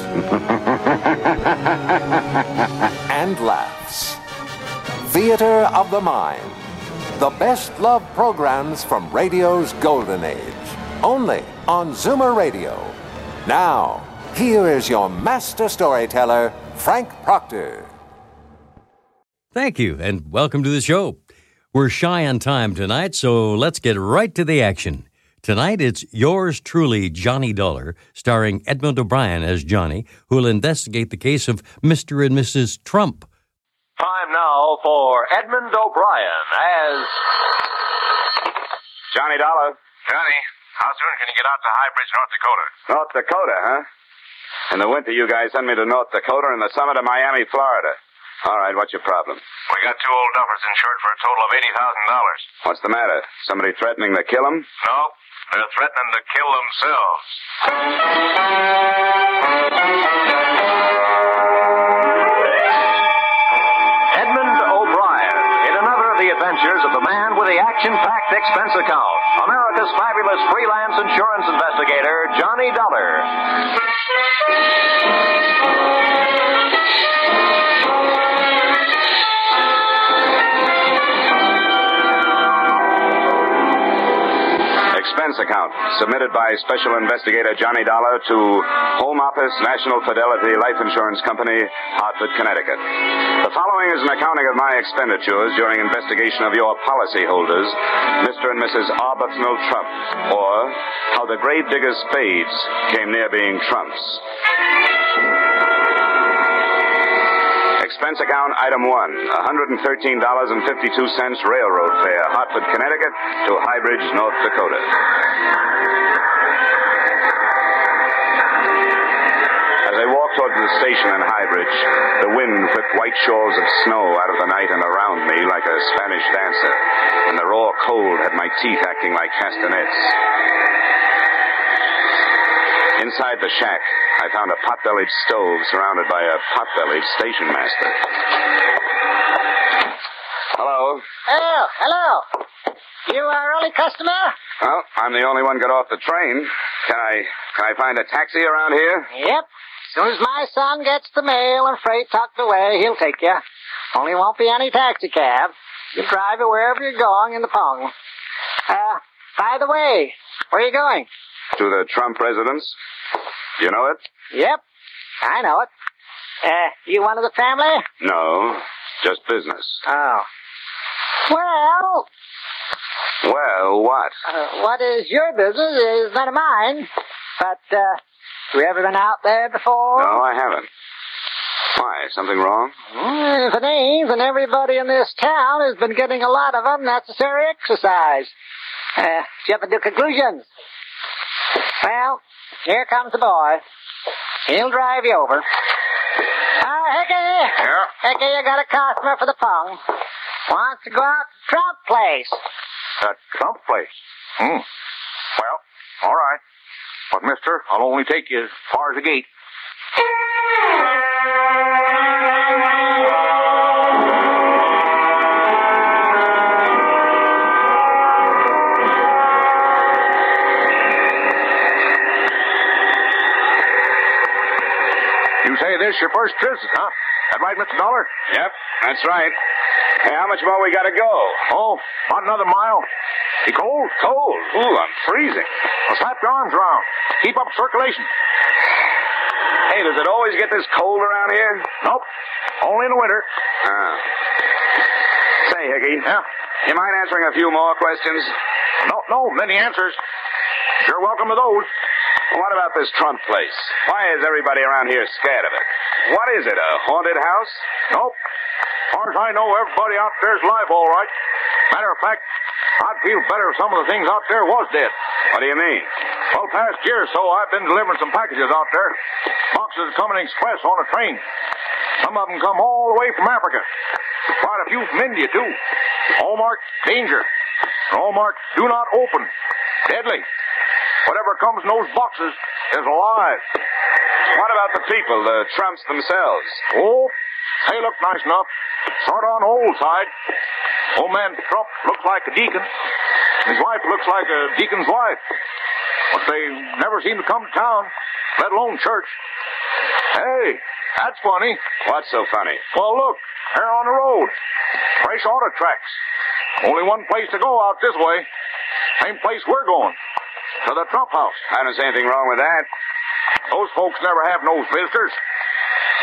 and laughs. Theater of the Mind. The best love programs from radio's golden age. Only on Zoomer Radio. Now, here is your master storyteller, Frank Proctor. Thank you, and welcome to the show. We're shy on time tonight, so let's get right to the action. Tonight it's yours truly, Johnny Dollar, starring Edmund O'Brien as Johnny, who will investigate the case of Mr. and Mrs. Trump. Time now for Edmund O'Brien as. Johnny Dollar. Johnny, how soon can you get out to High Bridge, North Dakota? North Dakota, huh? In the winter, you guys send me to North Dakota, in the summer to Miami, Florida. All right, what's your problem? We got two old duffers insured for a total of $80,000. What's the matter? Somebody threatening to kill them? No, they're threatening to kill themselves. Edmund O'Brien in another of the adventures of the man with the action packed expense account. America's fabulous freelance insurance investigator, Johnny Dollar. Submitted by Special Investigator Johnny Dollar to Home Office National Fidelity Life Insurance Company, Hartford, Connecticut. The following is an accounting of my expenditures during investigation of your policyholders, Mr. and Mrs. Arbuthnot Trump, or how the grave digger's spades came near being Trump's. Expense account item one, $113.52 railroad fare, Hartford, Connecticut to Highbridge, North Dakota. As I walked towards the station in Highbridge, the wind whipped white shawls of snow out of the night and around me like a Spanish dancer, and the raw cold had my teeth acting like castanets. Inside the shack, I found a pot-bellied stove surrounded by a pot-bellied station master. Hello. Oh, hello. You are early customer? Well, I'm the only one got off the train. Can I can I find a taxi around here? Yep. As soon as my son gets the mail and freight tucked away, he'll take you. Only won't be any taxi cab. You drive you wherever you're going in the pung. Uh, by the way, where are you going? To the Trump residence. You know it? Yep, I know it. Uh, you one of the family? No, just business. Oh. Well, Well, what? uh, what is your business is none of mine. But, uh, have you ever been out there before? No, I haven't. Why? Something wrong? Well, if it ain't, then everybody in this town has been getting a lot of unnecessary exercise. Uh, ever do conclusions? Well, here comes the boy. He'll drive you over. Ah, Hickey! Yeah? Hickey, you got a customer for the pung. Wants to go out to Trump Place. That Trump place. Hmm. Well, all right. But, mister, I'll only take you as far as the gate. This your first visit, huh? That right, Mr. Dollar? Yep, that's right. Hey, how much more we gotta go? Oh, about another mile. You cold? Cold. Ooh, I'm freezing. Well, slap your arms around. Keep up circulation. Hey, does it always get this cold around here? Nope. Only in the winter. Ah. Say, Hickey. Yeah. You mind answering a few more questions? No, no, many answers. You're welcome to those. Well, what about this Trump place? Why is everybody around here scared of it? What is it, a haunted house? Nope. As far as I know, everybody out there's live all right. Matter of fact, I'd feel better if some of the things out there was dead. What do you mean? Well, past year or so, I've been delivering some packages out there. Boxes coming express on a train. Some of them come all the way from Africa. Quite a few from India, too. All marked danger. All marked do not open. Deadly. Whatever comes in those boxes is alive. What about the people, the Trumps themselves? Oh, they look nice enough. Sort on the old side. Old man Trump looks like a deacon. His wife looks like a deacon's wife. But they never seem to come to town, let alone church. Hey, that's funny. What's so funny? Well, look, they're on the road. Fresh auto tracks. Only one place to go out this way. Same place we're going. To the Trump house. I don't see anything wrong with that. Those folks never have no visitors.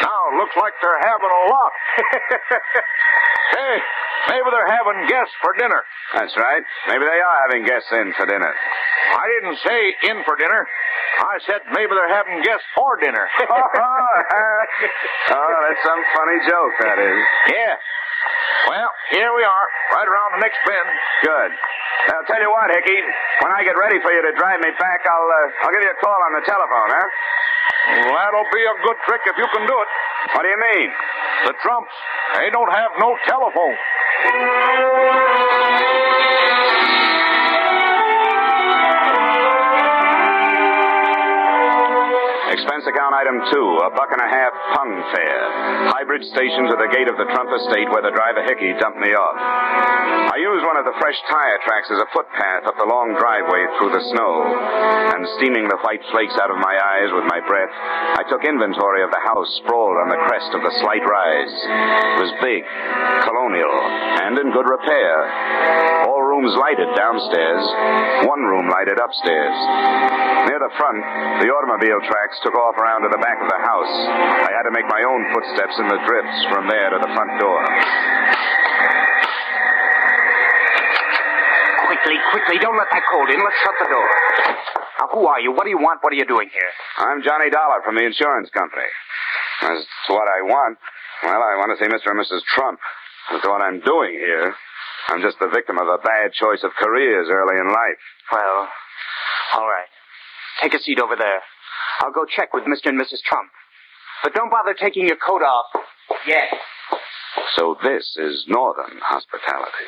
Now it looks like they're having a lot. hey, maybe they're having guests for dinner. That's right. Maybe they are having guests in for dinner. I didn't say in for dinner. I said maybe they're having guests for dinner. oh, that's some funny joke, that is. yeah. Well, here we are, right around the next bend. Good. Now, I'll tell you what, Hickey. When I get ready for you to drive me back, I'll uh, I'll give you a call on the telephone, huh? Well, that'll be a good trick if you can do it. What do you mean? The Trumps, they don't have no telephone. Expense account item two, a buck and a half pung fare. Highbridge station to the gate of the Trump estate where the driver Hickey dumped me off. I used one of the fresh tire tracks as a footpath up the long driveway through the snow. And steaming the white flakes out of my eyes with my breath, I took inventory of the house sprawled on the crest of the slight rise. It was big, colonial, and in good repair. All rooms lighted downstairs, one room lighted upstairs. Near the front, the automobile tracks took off around to the back of the house. I had to make my own footsteps in the drifts from there to the front door. Quickly, quickly, don't let that cold in. Let's shut the door. Now, who are you? What do you want? What are you doing here? I'm Johnny Dollar from the insurance company. As to what I want, well, I want to see Mr. and Mrs. Trump. As to what I'm doing here, I'm just the victim of a bad choice of careers early in life. Well, all right. Take a seat over there. I'll go check with Mr. and Mrs. Trump. But don't bother taking your coat off. Yes. So this is Northern hospitality.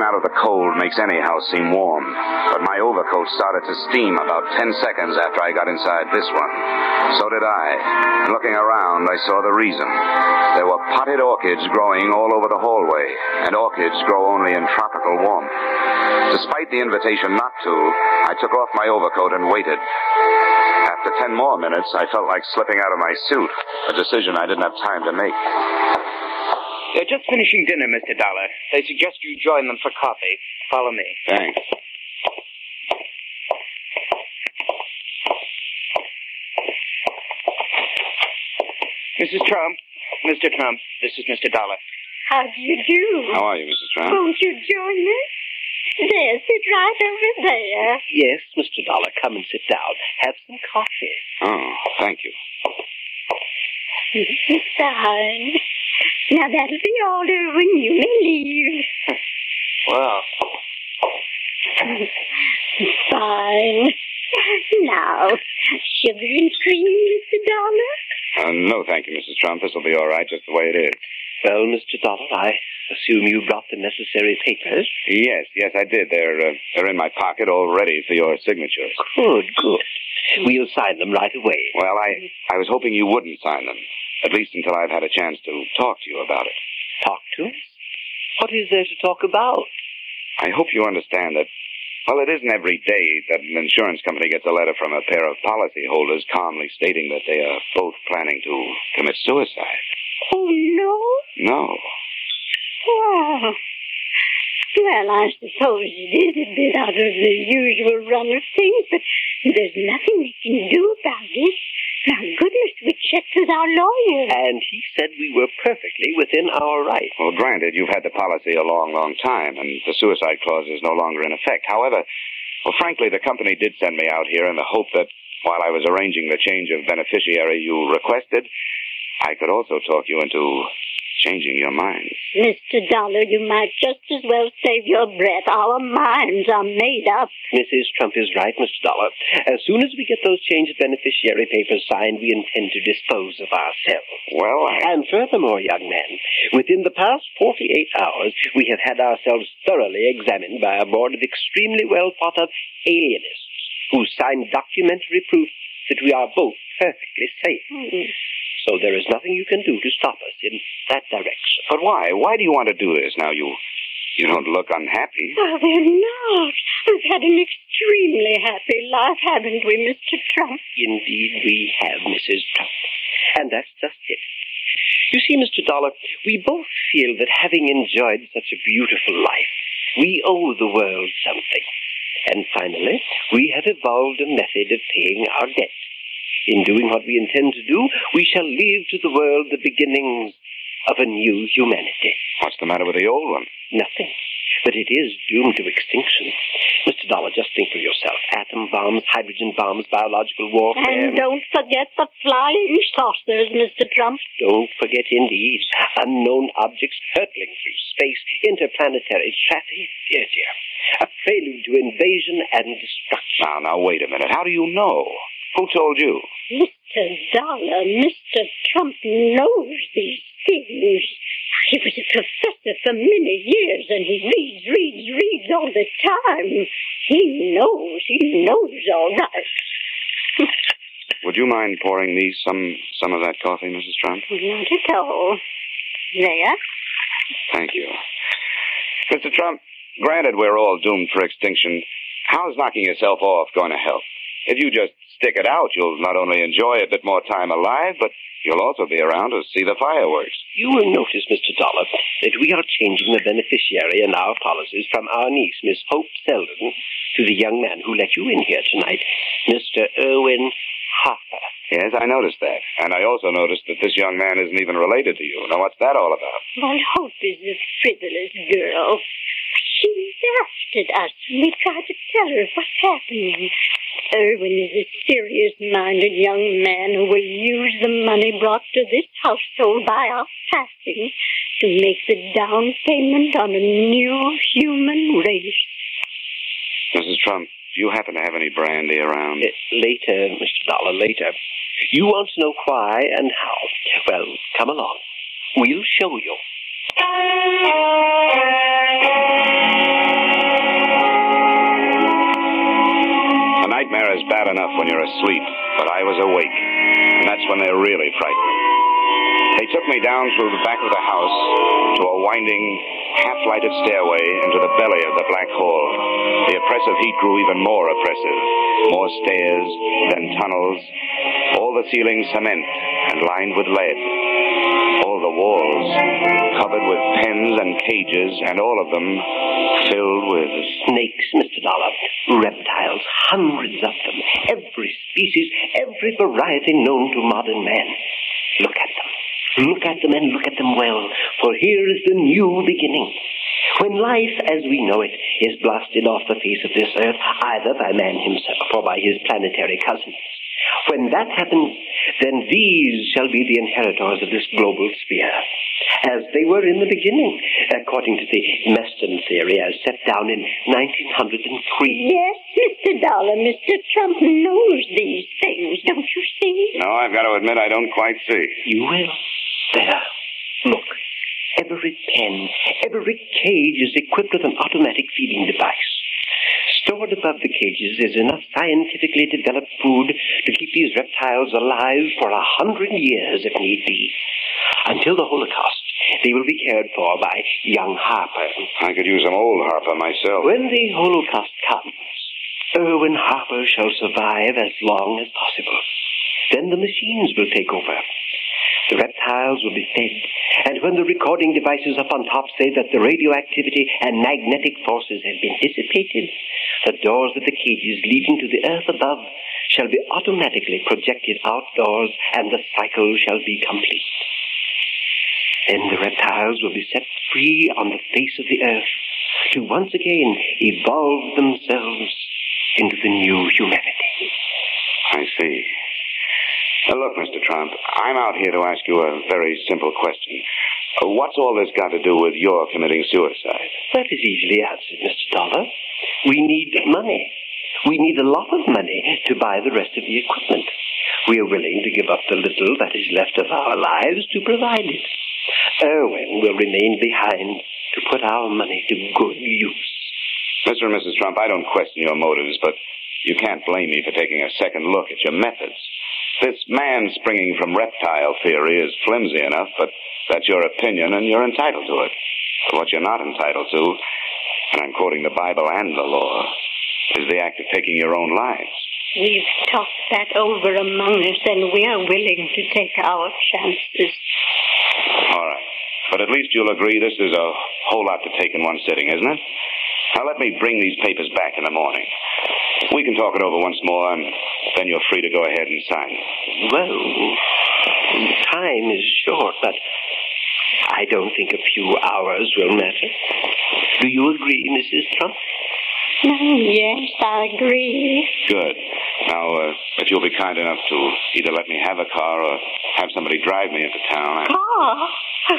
In out of the cold makes any house seem warm, but my overcoat started to steam about ten seconds after I got inside this one. So did I. And looking around, I saw the reason. There were potted orchids growing all over the hallway, and orchids grow only in tropical warmth. Despite the invitation not to, I took off my overcoat and waited. After ten more minutes, I felt like slipping out of my suit, a decision I didn't have time to make. They're just finishing dinner, Mr. Dollar. They suggest you join them for coffee. Follow me. Thanks. Mrs. Trump. Mr. Trump, this is Mr. Dollar. How do you do? How are you, Mrs. Trump? Won't you join us? There, sit right over there. Yes, Mr. Dollar, come and sit down. Have some coffee. Oh, thank you. Fine. Now that'll be all over when you may leave. Well, Fine. Now, sugar and cream, Mr. Dollar? Uh, no, thank you, Mrs. Trump. This will be all right just the way it is. Well, Mr. Dollar, I assume you brought the necessary papers. Yes, yes, I did. They're uh, they're in my pocket, all ready for your signature. Good, good. We'll sign them right away. Well, I I was hoping you wouldn't sign them, at least until I've had a chance to talk to you about it. Talk to us? What is there to talk about? I hope you understand that. Well, it isn't every day that an insurance company gets a letter from a pair of policyholders calmly stating that they are both planning to commit suicide. Oh, no? No. Well, well, I suppose it is a bit out of the usual run of things, but there's nothing we can do about it. Now, goodness, we checked with our lawyer. And he said we were perfectly within our rights. Well, granted, you've had the policy a long, long time, and the suicide clause is no longer in effect. However, well, frankly, the company did send me out here in the hope that while I was arranging the change of beneficiary you requested, I could also talk you into changing your mind. Mr. Dollar, you might just as well save your breath. Our minds are made up. Mrs. Trump is right, Mr. Dollar. As soon as we get those change of beneficiary papers signed, we intend to dispose of ourselves. Well, I... And furthermore, young man, within the past 48 hours, we have had ourselves thoroughly examined by a board of extremely well thought of alienists who signed documentary proof that we are both perfectly safe. Hmm. So there is nothing you can do to stop us in that direction. But why? Why do you want to do this? Now, you you don't look unhappy. Oh, we're not. We've had an extremely happy life, haven't we, Mr. Trump? Indeed, we have, Mrs. Trump. And that's just it. You see, Mr. Dollar, we both feel that having enjoyed such a beautiful life, we owe the world something. And finally, we have evolved a method of paying our debt. In doing what we intend to do, we shall leave to the world the beginnings of a new humanity. What's the matter with the old one? Nothing. But it is doomed to extinction. Mr. Dollar, just think for yourself. Atom bombs, hydrogen bombs, biological warfare. And don't forget the flying saucers, Mr. Trump. Don't forget, indeed, unknown objects hurtling through space, interplanetary traffic. Dear, dear. A prelude to invasion and destruction. Now, now, wait a minute. How do you know? Who told you? Mr. Dollar, Mr. Trump knows these things. He was a professor for many years, and he reads, reads, reads all the time. He knows, he knows all right. Would you mind pouring me some some of that coffee, Mrs. Trump? Not at all. There. Thank you. Mr. Trump, granted we're all doomed for extinction, how's knocking yourself off going to help? If you just stick it out, you'll not only enjoy a bit more time alive, but you'll also be around to see the fireworks. You will notice, Mr. Dollar, that we are changing the beneficiary in our policies from our niece, Miss Hope Selden, to the young man who let you in here tonight, Mr. Irwin Harper. Yes, I noticed that. And I also noticed that this young man isn't even related to you. Now, what's that all about? Well, Hope is a frivolous girl. She laughed at us when we tried to tell her what's happening. Irwin is a serious-minded young man who will use the money brought to this household by our passing to make the down payment on a new human race. Mrs. Trump, do you happen to have any brandy around? Uh, later, Mr. Dollar, later. You want to know why and how. Well, come along. We'll show you. A nightmare is bad enough when you're asleep, but I was awake, and that's when they're really frightening. They took me down through the back of the house to a winding, half-lighted stairway into the belly of the black hole. The oppressive heat grew even more oppressive. More stairs, then tunnels. All the ceilings cement and lined with lead. All the walls covered with pens and cages, and all of them filled with Snakes, Mr. Dollar. Reptiles, hundreds of them. Every species, every variety known to modern man. Look at them. Look at them and look at them well, for here is the new beginning. When life as we know it is blasted off the face of this earth, either by man himself or by his planetary cousins, when that happens, then these shall be the inheritors of this global sphere, as they were in the beginning, according to the Meston theory as set down in 1903. Yes, Mr. Dollar, Mr. Trump knows these things, don't you see? No, I've got to admit I don't quite see. You will. There. Look. Every pen, every cage is equipped with an automatic feeding device. Stored above the cages is enough scientifically developed food to keep these reptiles alive for a hundred years if need be. Until the Holocaust, they will be cared for by young Harper. I could use some old Harper myself. When the Holocaust comes, Erwin Harper shall survive as long as possible. Then the machines will take over. The reptiles will be fed, and when the recording devices up on top say that the radioactivity and magnetic forces have been dissipated, the doors of the cages leading to the earth above shall be automatically projected outdoors, and the cycle shall be complete. Then the reptiles will be set free on the face of the earth to once again evolve themselves into the new humanity. I see. Now, look, Mr. Trump, I'm out here to ask you a very simple question. What's all this got to do with your committing suicide? That is easily answered, Mr. Dollar. We need money. We need a lot of money to buy the rest of the equipment. We are willing to give up the little that is left of our lives to provide it. Erwin will remain behind to put our money to good use. Mr. and Mrs. Trump, I don't question your motives, but you can't blame me for taking a second look at your methods. This man springing from reptile theory is flimsy enough, but that's your opinion and you're entitled to it. But what you're not entitled to, and I'm quoting the Bible and the law, is the act of taking your own lives. We've talked that over among us, and we are willing to take our chances. All right. But at least you'll agree this is a whole lot to take in one sitting, isn't it? Now let me bring these papers back in the morning. We can talk it over once more, and then you're free to go ahead and sign. Well, time is short, but I don't think a few hours will matter. Do you agree, Mrs. Trump? yes, I agree. Good. Now, uh, if you'll be kind enough to either let me have a car or have somebody drive me into town. I... Car?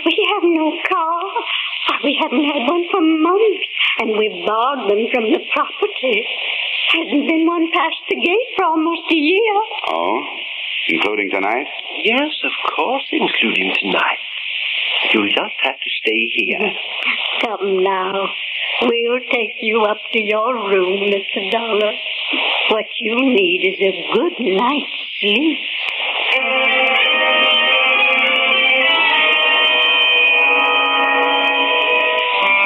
We have no car. We haven't had one for months, and we've borrowed them from the property. Hasn't been one past the gate for almost a year. Oh? Including tonight? Yes, of course, including tonight. You'll just have to stay here. Come now. We'll take you up to your room, Mr. Dollar. What you need is a good night's sleep.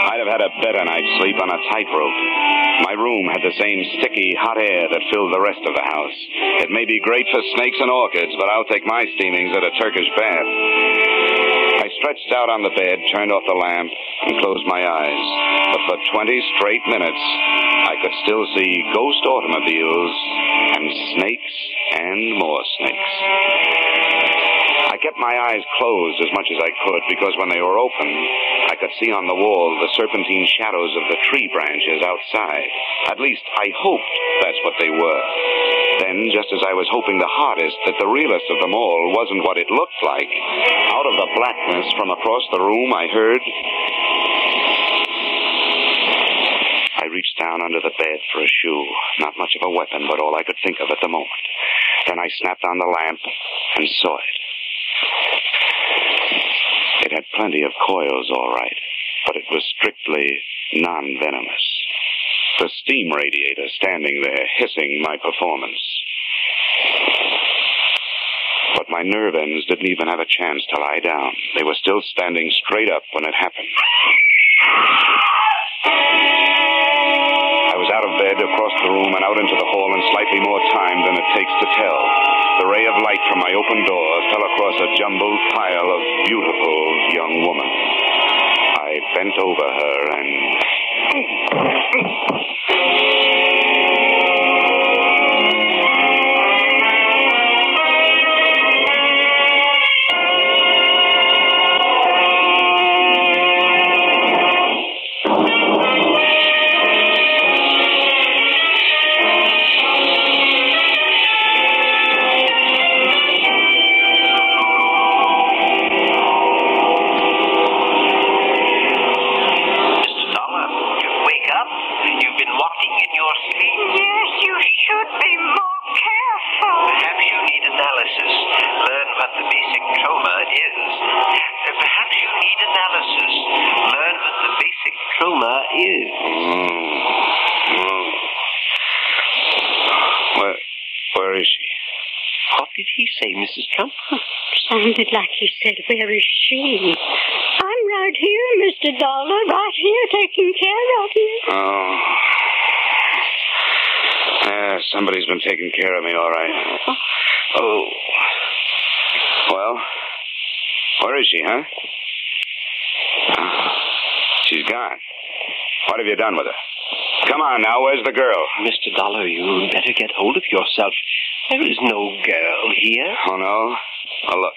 I'd have had a better night's sleep on a tightrope. My room had the same sticky, hot air that filled the rest of the house. It may be great for snakes and orchids, but I'll take my steamings at a Turkish bath. I stretched out on the bed, turned off the lamp, and closed my eyes. But for 20 straight minutes, I could still see ghost automobiles and snakes and more snakes. I kept my eyes closed as much as I could because when they were open, I could see on the wall the serpentine shadows of the tree branches outside. At least I hoped that's what they were. Then, just as I was hoping the hardest that the realest of them all wasn't what it looked like, out of the blackness from across the room I heard. I reached down under the bed for a shoe. Not much of a weapon, but all I could think of at the moment. Then I snapped on the lamp and saw it. It had plenty of coils, all right, but it was strictly non venomous. The steam radiator standing there hissing my performance. But my nerve ends didn't even have a chance to lie down. They were still standing straight up when it happened. I was out of bed, across the room, and out into the hall in slightly more time than it takes to tell. The ray of light from my open door fell across a jumbled pile of beautiful young women. I bent over her and. Said, Where is she? I'm right here, Mr. Dollar, right here taking care of you. Oh. Yeah, somebody's been taking care of me, all right. Oh. Well, where is she, huh? She's gone. What have you done with her? Come on now, where's the girl? Mr. Dollar, you'd better get hold of yourself. There is no girl here. Oh, no? Oh, look.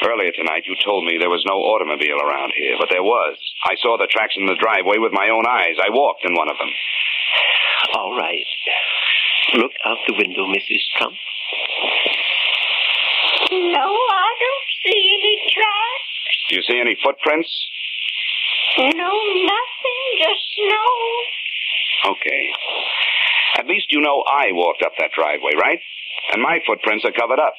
Earlier tonight, you told me there was no automobile around here, but there was. I saw the tracks in the driveway with my own eyes. I walked in one of them. All right. Look out the window, Mrs. Trump. No, I don't see any tracks. Do you see any footprints? No, nothing, just snow. Okay. At least you know I walked up that driveway, right? And my footprints are covered up.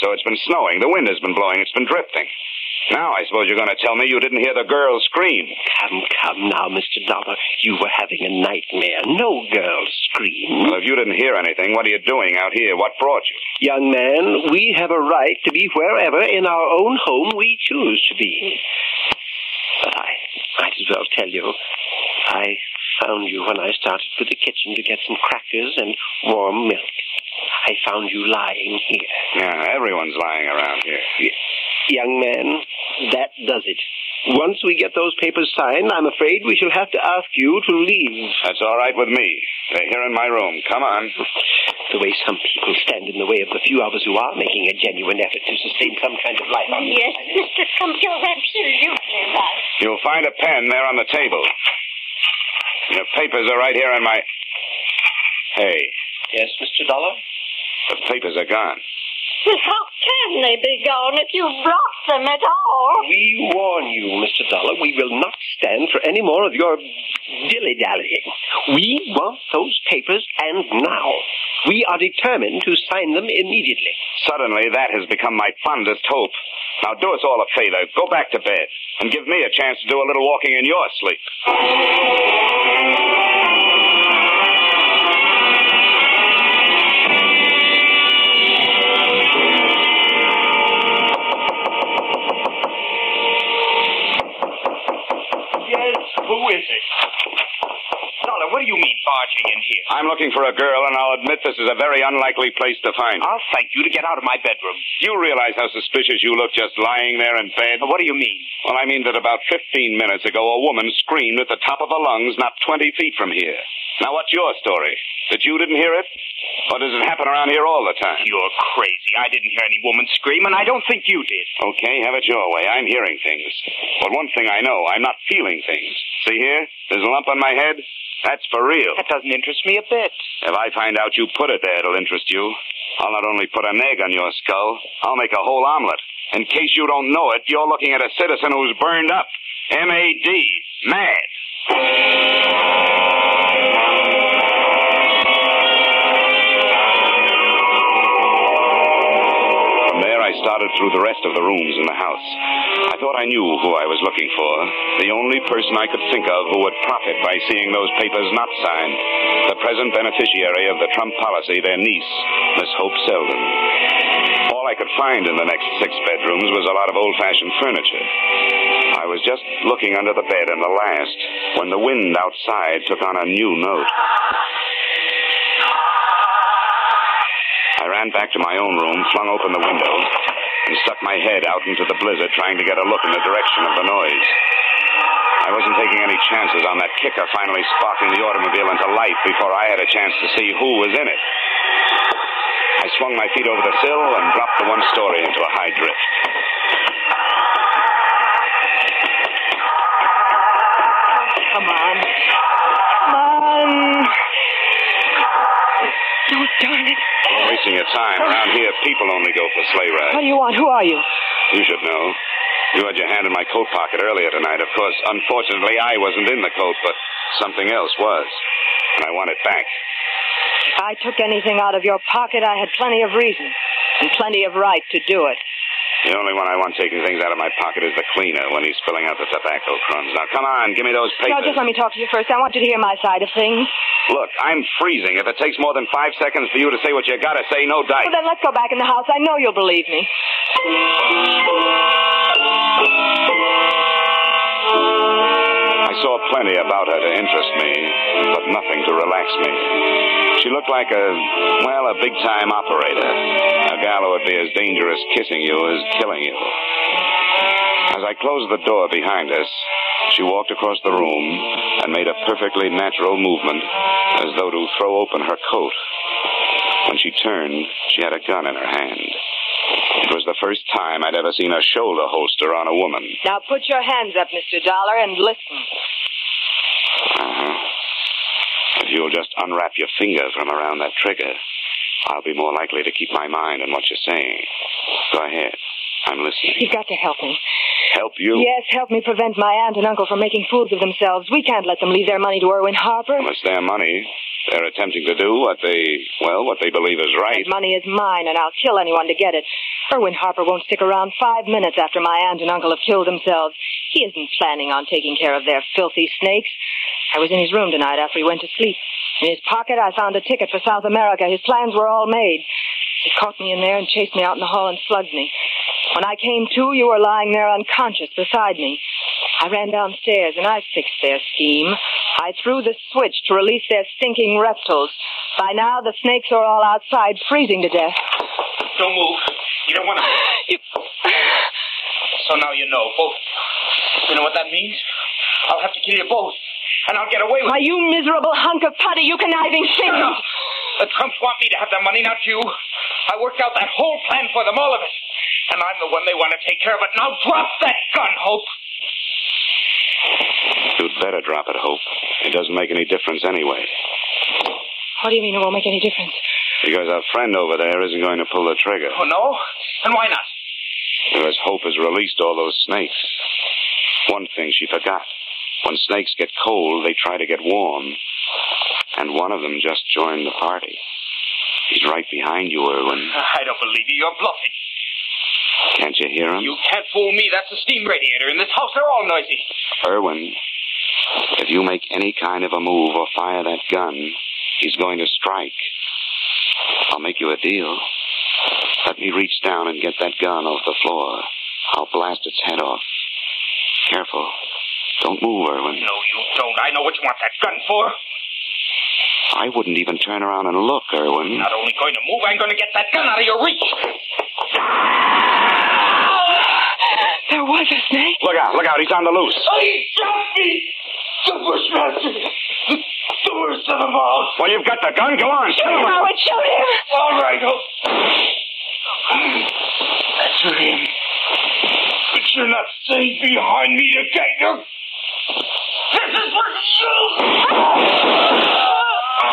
So it's been snowing. The wind has been blowing. It's been drifting. Now I suppose you're going to tell me you didn't hear the girl scream. Come, come now, Mr. Dollar. You were having a nightmare. No girl scream. Well, if you didn't hear anything, what are you doing out here? What brought you? Young man, we have a right to be wherever in our own home we choose to be. But I might as well tell you, I found you when I started for the kitchen to get some crackers and warm milk. I found you lying here. Yeah, everyone's lying around here. Young man, that does it. Once we get those papers signed, I'm afraid we shall have to ask you to leave. That's all right with me. They're here in my room. Come on. The way some people stand in the way of the few of us who are making a genuine effort to sustain some kind of life on this Yes, Mr. Trump, you're absolutely right. You'll find a pen there on the table. Your papers are right here in my. Hey, Yes, Mr. Dollar? the papers are gone. Well, how can they be gone if you've lost them at all? We warn you, Mr. Dollar, we will not stand for any more of your dilly-dallying. We want those papers, and now. We are determined to sign them immediately. Suddenly, that has become my fondest hope. Now, do us all a favor. Go back to bed and give me a chance to do a little walking in your sleep. What do you mean barging in here? I'm looking for a girl, and I'll admit this is a very unlikely place to find her. I'll thank you to get out of my bedroom. You realize how suspicious you look just lying there in bed? What do you mean? Well, I mean that about 15 minutes ago, a woman screamed at the top of her lungs not 20 feet from here. Now, what's your story? That you didn't hear it? Or does it happen around here all the time? You're crazy. I didn't hear any woman scream, and I don't think you did. Okay, have it your way. I'm hearing things. But one thing I know, I'm not feeling things. See here? There's a lump on my head? That's for real. That doesn't interest me a bit. If I find out you put it there, it'll interest you. I'll not only put an egg on your skull, I'll make a whole omelet. In case you don't know it, you're looking at a citizen who's burned up. M-A-D. Mad. Started through the rest of the rooms in the house. I thought I knew who I was looking for. The only person I could think of who would profit by seeing those papers not signed. The present beneficiary of the Trump policy, their niece, Miss Hope Selden. All I could find in the next six bedrooms was a lot of old fashioned furniture. I was just looking under the bed in the last when the wind outside took on a new note. I ran back to my own room, flung open the window, and stuck my head out into the blizzard trying to get a look in the direction of the noise. I wasn't taking any chances on that kicker finally sparking the automobile into life before I had a chance to see who was in it. I swung my feet over the sill and dropped the one story into a high drift. Come on. Come on. Oh, darn it. You're wasting your time. Oh. Around here, people only go for sleigh rides. What do you want? Who are you? You should know. You had your hand in my coat pocket earlier tonight. Of course, unfortunately, I wasn't in the coat, but something else was. And I want it back. If I took anything out of your pocket, I had plenty of reason and plenty of right to do it. The only one I want taking things out of my pocket is the cleaner when he's spilling out the tobacco crumbs. Now, come on, give me those papers. No, just let me talk to you first. I want you to hear my side of things. Look, I'm freezing. If it takes more than five seconds for you to say what you gotta say, no dice. Well, then let's go back in the house. I know you'll believe me. I saw plenty about her to interest me, but nothing to relax me. She looked like a, well, a big time operator. A gal who would be as dangerous kissing you as killing you. As I closed the door behind us, she walked across the room and made a perfectly natural movement as though to throw open her coat. When she turned, she had a gun in her hand. It was the first time I'd ever seen a shoulder holster on a woman. Now put your hands up, Mr. Dollar, and listen. Uh-huh. If you'll just unwrap your finger from around that trigger, I'll be more likely to keep my mind on what you're saying. Go ahead. I'm listening. You've got to help me. Help you? Yes, help me prevent my aunt and uncle from making fools of themselves. We can't let them leave their money to Erwin Harper. Well, it's their money. They're attempting to do what they, well, what they believe is right. That money is mine, and I'll kill anyone to get it. Erwin Harper won't stick around five minutes after my aunt and uncle have killed themselves. He isn't planning on taking care of their filthy snakes. I was in his room tonight after he went to sleep. In his pocket, I found a ticket for South America. His plans were all made. He caught me in there and chased me out in the hall and slugged me. When I came to, you were lying there unconscious beside me. I ran downstairs and I fixed their scheme. I threw the switch to release their stinking reptiles. By now, the snakes are all outside, freezing to death. Don't move. You don't want to. You... So now you know, both. You know what that means? I'll have to kill you both. And I'll get away with it. Why, you miserable hunk of putty, you conniving thing! Shut up. The Trumps want me to have the money, not you. I worked out that whole plan for them, all of it. And I'm the one they want to take care of it. Now drop that gun, Hope. You'd better drop it, Hope. It doesn't make any difference anyway. What do you mean it won't make any difference? Because our friend over there isn't going to pull the trigger. Oh, no? And why not? Because Hope has released all those snakes. One thing she forgot. When snakes get cold, they try to get warm. And one of them just joined the party. He's right behind you, Erwin. I don't believe you. You're bluffing. Can't you hear him? You can't fool me. That's a steam radiator. In this house, they're all noisy. Erwin, if you make any kind of a move or fire that gun, he's going to strike. I'll make you a deal. Let me reach down and get that gun off the floor. I'll blast its head off. Careful. Don't move, Erwin. No, you don't. I know what you want that gun for. I wouldn't even turn around and look, Erwin. Not only going to move, I'm going to get that gun out of your reach. There was a snake. Look out, look out. He's on the loose. Oh, he jumped me! The Bushmaster! The, the worst of them all! Well, you've got the gun. Go on. Shoot him, Howard, shoot him! All right, Hope. That's for him. But you're not safe behind me to get your... This is for you! Ah! Mr.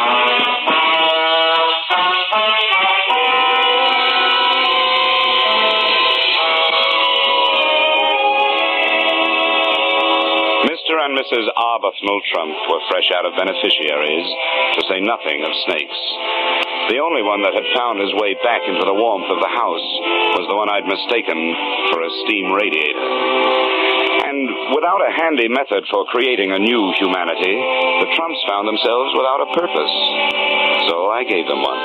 and Mrs. Arbuthnot Trump were fresh out of beneficiaries, to say nothing of snakes. The only one that had found his way back into the warmth of the house was the one I'd mistaken for a steam radiator. And without a handy method for creating a new humanity, the Trumps found themselves without a purpose. So I gave them one.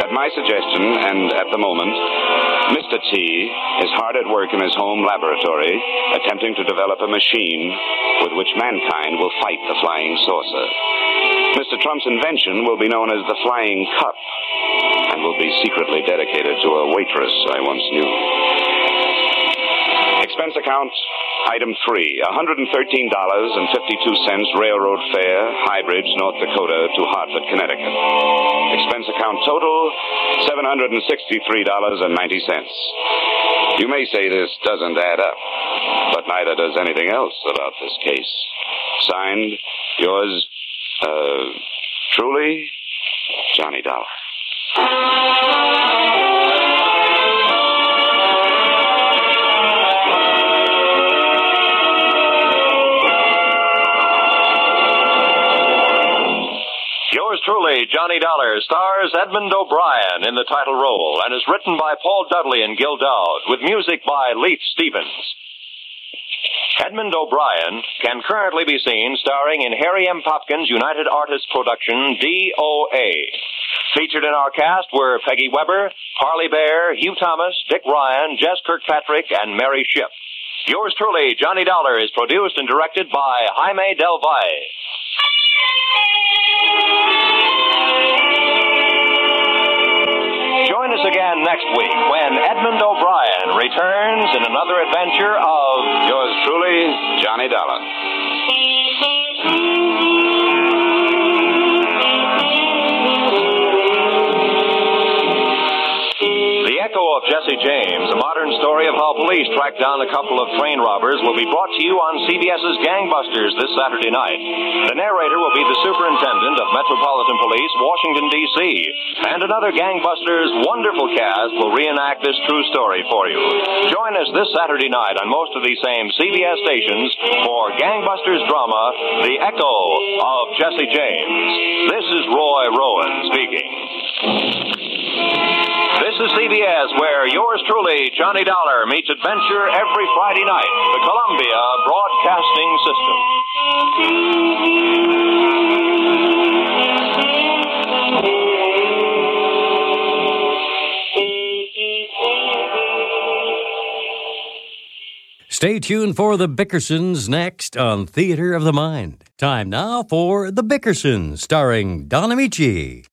At my suggestion, and at the moment, Mr. T is hard at work in his home laboratory, attempting to develop a machine with which mankind will fight the flying saucer. Mr. Trump's invention will be known as the Flying Cup and will be secretly dedicated to a waitress I once knew. Expense account, item three, $113.52 railroad fare, High Bridge, North Dakota to Hartford, Connecticut. Expense account total, $763.90. You may say this doesn't add up, but neither does anything else about this case. Signed, yours, uh, truly, Johnny Dollar. Yours truly, Johnny Dollar, stars Edmund O'Brien in the title role and is written by Paul Dudley and Gil Dowd with music by Leith Stevens. Edmund O'Brien can currently be seen starring in Harry M. Popkin's United Artists production DOA. Featured in our cast were Peggy Weber, Harley Bear, Hugh Thomas, Dick Ryan, Jess Kirkpatrick, and Mary Shipp. Yours truly, Johnny Dollar, is produced and directed by Jaime Del Valle. Us again next week when Edmund O'Brien returns in another adventure of Yours truly, Johnny Dollar. Echo of Jesse James, a modern story of how police tracked down a couple of train robbers, will be brought to you on CBS's Gangbusters this Saturday night. The narrator will be the Superintendent of Metropolitan Police, Washington, D.C. And another Gangbusters wonderful cast will reenact this true story for you. Join us this Saturday night on most of these same CBS stations for Gangbusters drama, The Echo of Jesse James. This is Roy Rowan speaking. This is CBS, where yours truly, Johnny Dollar, meets adventure every Friday night. The Columbia Broadcasting System. Stay tuned for the Bickersons next on Theater of the Mind. Time now for The Bickersons, starring Don Ameche.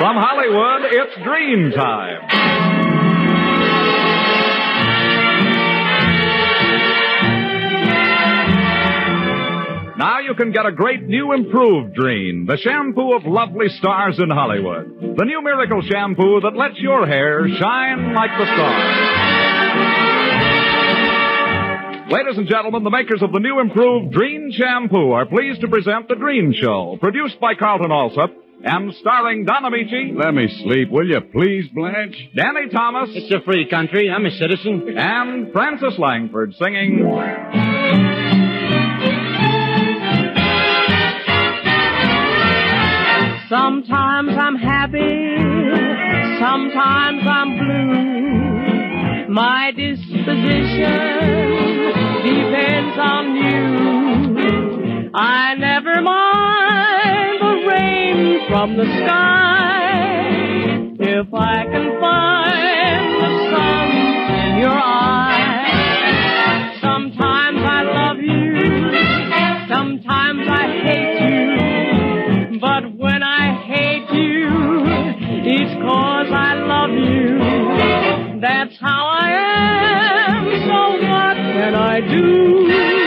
From Hollywood, it's Dream Time. Now you can get a great new improved Dream, the shampoo of lovely stars in Hollywood. The new miracle shampoo that lets your hair shine like the stars. Ladies and gentlemen, the makers of the new improved Dream Shampoo are pleased to present The Dream Show, produced by Carlton Alsop and starring Don Ameche. Let me sleep, will you please, Blanche? Danny Thomas. It's a free country. I'm a citizen. And Frances Langford singing. Sometimes I'm happy, sometimes I'm blue. My disposition depends on you. I never mind the rain from the sky if I can find the sun in your eyes. Sometimes I love you, sometimes I hate you. But when I hate you, it's cause I love you. That's how I am, so what can I do?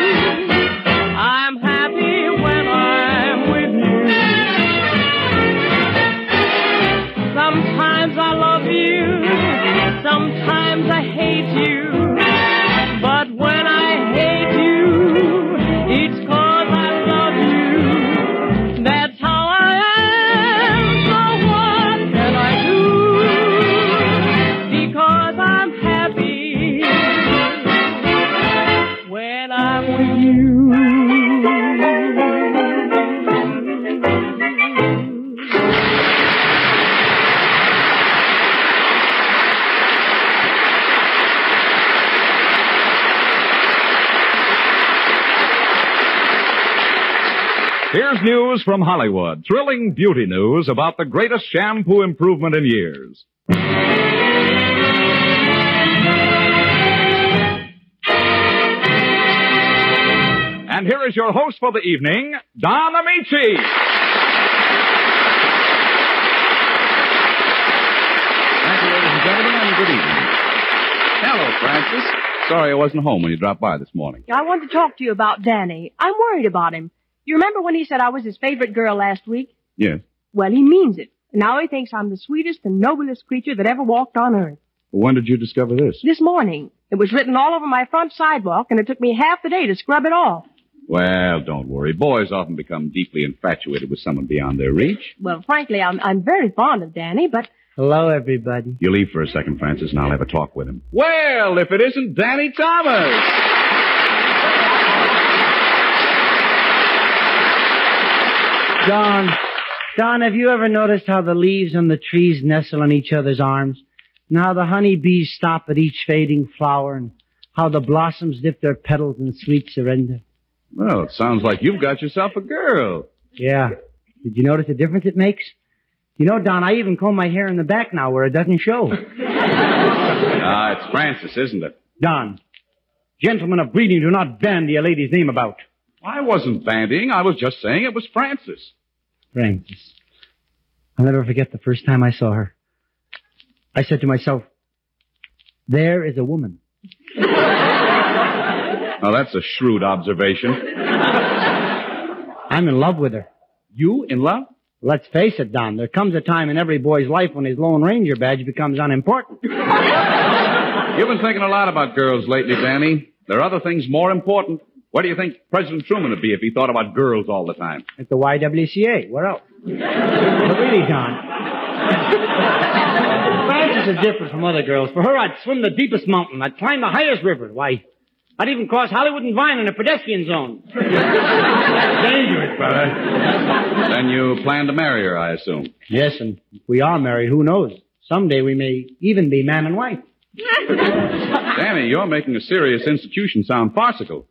Here's news from Hollywood. Thrilling beauty news about the greatest shampoo improvement in years. And here is your host for the evening, Don Ameche. Thank you, ladies and gentlemen, and good evening. Hello, Frances. Sorry I wasn't home when you dropped by this morning. I wanted to talk to you about Danny. I'm worried about him. You remember when he said I was his favorite girl last week? Yes. Well, he means it. Now he thinks I'm the sweetest and noblest creature that ever walked on earth. When did you discover this? This morning. It was written all over my front sidewalk, and it took me half the day to scrub it off. Well, don't worry. Boys often become deeply infatuated with someone beyond their reach. Well, frankly, I'm, I'm very fond of Danny, but Hello, everybody. You leave for a second, Frances, and I'll have a talk with him. Well, if it isn't Danny Thomas. Don, Don, have you ever noticed how the leaves on the trees nestle in each other's arms? And how the honey bees stop at each fading flower and how the blossoms dip their petals in sweet surrender? Well, it sounds like you've got yourself a girl. Yeah. Did you notice the difference it makes? You know, Don, I even comb my hair in the back now where it doesn't show. Ah, it's Frances, isn't it? Don, gentlemen of breeding do not bandy a lady's name about. I wasn't bandying. I was just saying it was Frances. Frances. I'll never forget the first time I saw her. I said to myself, there is a woman. Now, that's a shrewd observation. I'm in love with her. You in love? Let's face it, Don. There comes a time in every boy's life when his Lone Ranger badge becomes unimportant. You've been thinking a lot about girls lately, Danny. There are other things more important. Where do you think President Truman would be if he thought about girls all the time? At the YWCA. Where else? but really, Don. Frances is different from other girls. For her, I'd swim the deepest mountain. I'd climb the highest river. Why, I'd even cross Hollywood and Vine in a pedestrian zone. Dangerous, brother. Then you plan to marry her, I assume. Yes, and if we are married, who knows? Someday we may even be man and wife. Danny, you're making a serious institution sound farcical.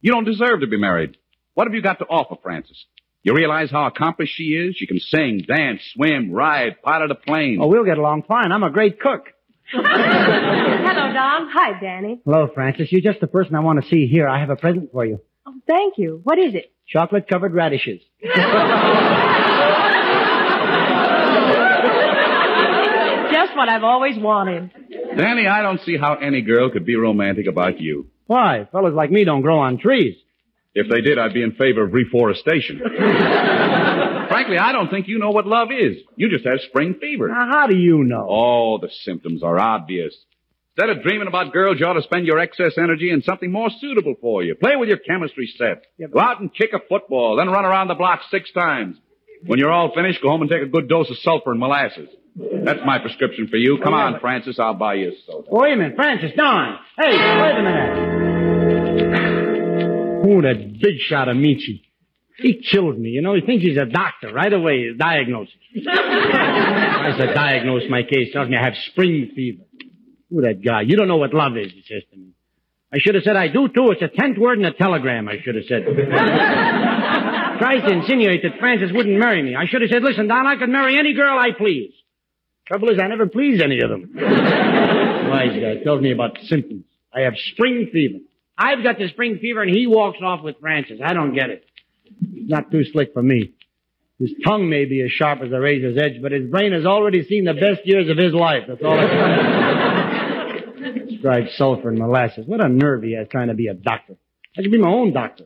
You don't deserve to be married. What have you got to offer, Frances? You realize how accomplished she is? She can sing, dance, swim, ride, pilot a plane. Oh, we'll get along fine. I'm a great cook. Hello, Don. Hi, Danny. Hello, Frances. You're just the person I want to see here. I have a present for you. Oh, thank you. What is it? Chocolate covered radishes. Just what I've always wanted. Danny, I don't see how any girl could be romantic about you. Why? Fellas like me don't grow on trees. If they did, I'd be in favor of reforestation. Frankly, I don't think you know what love is. You just have spring fever. Now, how do you know? Oh, the symptoms are obvious. Instead of dreaming about girls, you ought to spend your excess energy in something more suitable for you. Play with your chemistry set. Go out and kick a football, then run around the block six times. When you're all finished, go home and take a good dose of sulfur and molasses. That's my prescription for you. Come on, Frances, I'll buy you a soda. Wait a minute, Frances, Don. Hey, wait a minute. Oh, that big shot of Michi. He killed me, you know. He thinks he's a doctor right away. His diagnosis. I said, diagnose my case. Tells me I have spring fever. Who that guy? You don't know what love is, he says to me. I should have said I do too. It's a tenth word in a telegram, I should have said. Tries to insinuate that Frances wouldn't marry me. I should have said, listen, Don, I could marry any girl I please. Trouble is, I never please any of them. Wise guy tells me about symptoms. I have spring fever. I've got the spring fever and he walks off with Frances. I don't get it. He's not too slick for me. His tongue may be as sharp as a razor's edge, but his brain has already seen the best years of his life. That's all I can Describe sulfur and molasses. What a nerve he has trying to be a doctor. I could be my own doctor.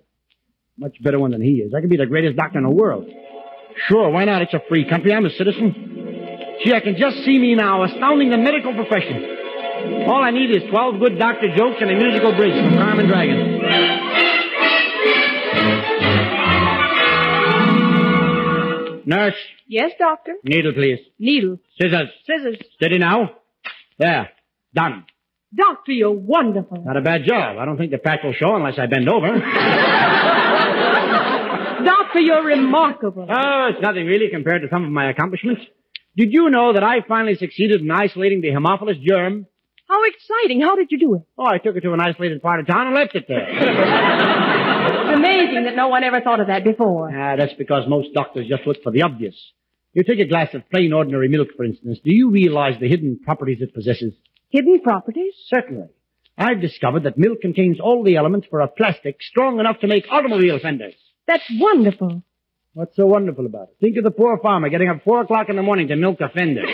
Much better one than he is. I could be the greatest doctor in the world. Sure, why not? It's a free country. I'm a citizen. Gee, I can just see me now, astounding the medical profession. All I need is 12 good doctor jokes and a musical bridge from Carmen Dragon. Nurse, Yes, doctor. needle, please. Needle. Scissors. Scissors. Steady now. There. Done. Doctor, you're wonderful. Not a bad job. I don't think the patch will show unless I bend over. Doctor, you're remarkable. Oh, it's nothing really compared to some of my accomplishments. Did you know that I finally succeeded in isolating the Haemophilus germ? How exciting. How did you do it? Oh, I took it to an isolated part of town and left it there. It's amazing that no one ever thought of that before. Ah, that's because most doctors just look for the obvious. You take a glass of plain ordinary milk, for instance. Do you realize the hidden properties it possesses? Hidden properties? Certainly. I've discovered that milk contains all the elements for a plastic strong enough to make automobile fenders. That's wonderful. What's so wonderful about it? Think of the poor farmer getting up four o'clock in the morning to milk a fender.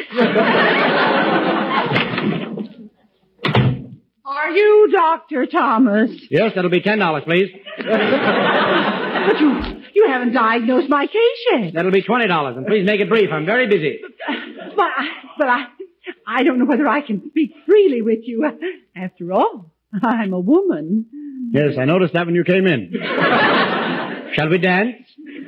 Are you Dr. Thomas? yes, that'll be ten dollars, please. But you, you haven't diagnosed my case yet. That'll be twenty dollars, and please make it brief. I'm very busy. But, I- but I, I don't know whether I can speak freely with you. After all, I'm a woman. Yes, I noticed that when you came in. Shall we dance?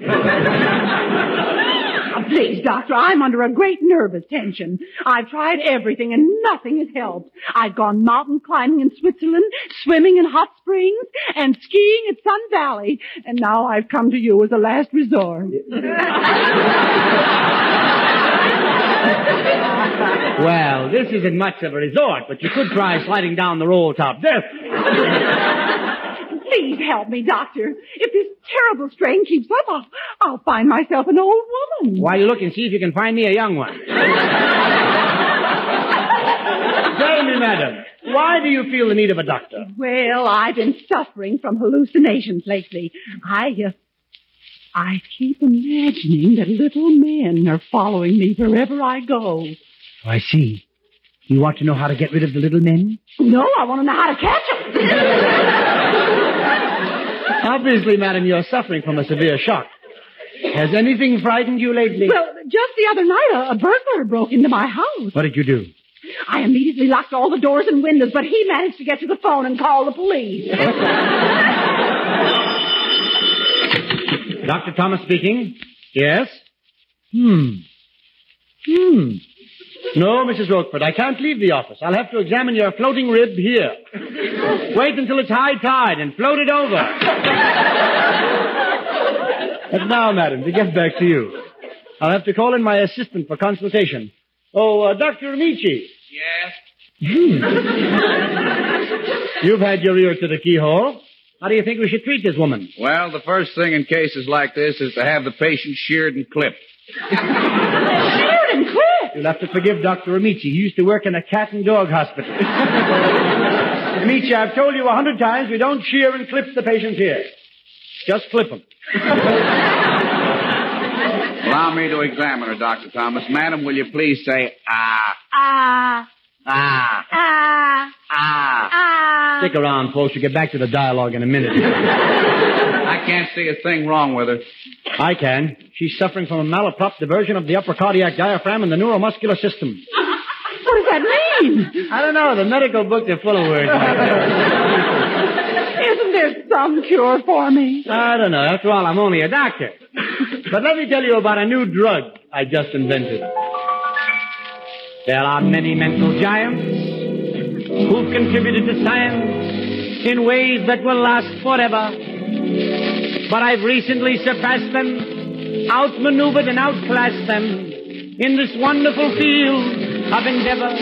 Please, doctor, I'm under a great nervous tension. I've tried everything and nothing has helped. I've gone mountain climbing in Switzerland, swimming in hot springs, and skiing at Sun Valley. And now I've come to you as a last resort. Well, this isn't much of a resort, but you could try sliding down the roll top. Please help me, doctor. If this terrible strain keeps up, I'll, I'll find myself an old woman. While you look and see if you can find me a young one. Tell me, madam, why do you feel the need of a doctor? Well, I've been suffering from hallucinations lately. I, uh, I keep imagining that little men are following me wherever I go. I see. You want to know how to get rid of the little men? No, I want to know how to catch them. Obviously, madam, you're suffering from a severe shock. Has anything frightened you lately? Well, just the other night, a, a burglar broke into my house. What did you do? I immediately locked all the doors and windows, but he managed to get to the phone and call the police. Dr. Thomas speaking. Yes? Hmm. Hmm. No, Mrs. Rochford, I can't leave the office. I'll have to examine your floating rib here. Wait until it's high tide and float it over. and now, madam, to get back to you. I'll have to call in my assistant for consultation. Oh, uh, Dr. Ameche. Yes? Hmm. You've had your ear to the keyhole. How do you think we should treat this woman? Well, the first thing in cases like this is to have the patient sheared and clipped. Sheared and clipped? You'll have to forgive Dr. Ameche. He used to work in a cat and dog hospital. Ameche, I've told you a hundred times we don't shear and clip the patients here. Just clip them. Allow me to examine her, Dr. Thomas. Madam, will you please say, ah, Ah, ah, ah, ah. ah. Stick around, folks. We'll get back to the dialogue in a minute. I can't see a thing wrong with her. I can. She's suffering from a malaprop diversion of the upper cardiac diaphragm and the neuromuscular system. What does that mean? I don't know. The medical books are full of words like that. Isn't there some cure for me? I don't know. After all, I'm only a doctor. But let me tell you about a new drug I just invented. There are many mental giants who've contributed to science in ways that will last forever. But I've recently surpassed them, outmaneuvered and outclassed them in this wonderful field of endeavor.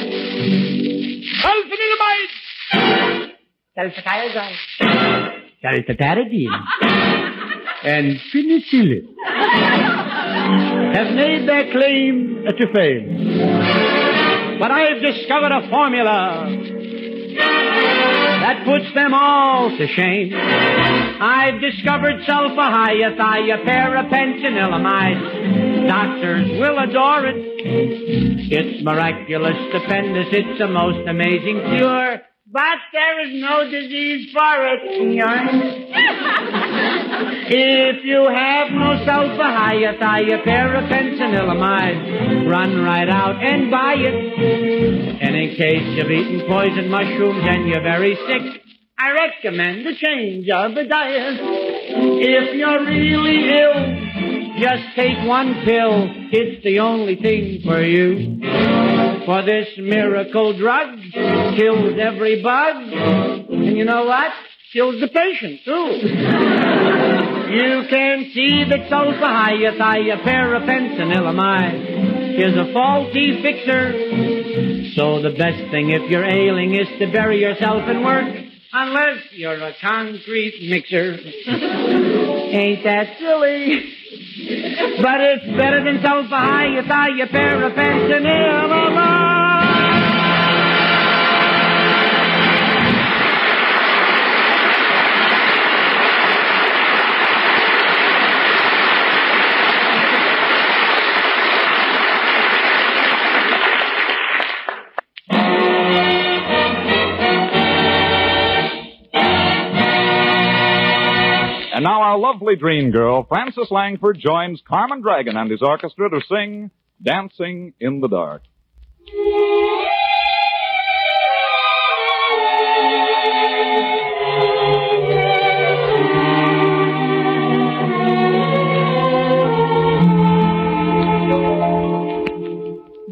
Sulfataridine. and penicillin have made their claim to fame. But I've discovered a formula that puts them all to shame. I've discovered sulfahiathioparapentanylamide. Doctors will adore it. It's miraculous, stupendous, it's the most amazing cure. But there is no disease for it. If you have no sulfahiathioparapentanylamide, run right out and buy it. And in case you've eaten poison mushrooms and you're very sick, I recommend a change of the diet. If you're really ill, just take one pill. It's the only thing for you. For this miracle drug kills every bug. And you know what? Kills the patient, too. You can see that sulfahiathioparapentanylamide is a faulty fixer. So the best thing if you're ailing is to bury yourself in work, unless you're a concrete mixer. Ain't that silly? But it's better than sulfahiathioparapentanylamide. Now our lovely dream girl, Frances Langford, joins Carmen Dragon and his orchestra to sing Dancing in the Dark.